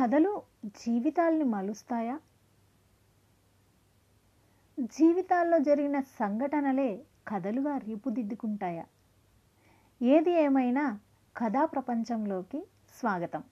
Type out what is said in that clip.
కథలు జీవితాల్ని మలుస్తాయా? జీవితాల్లో జరిగిన సంఘటనలే కథలుగా రూపుదిద్దుకుంటాయా? ఏది ఏమైనా కథా ప్రపంచంలోకి స్వాగతం.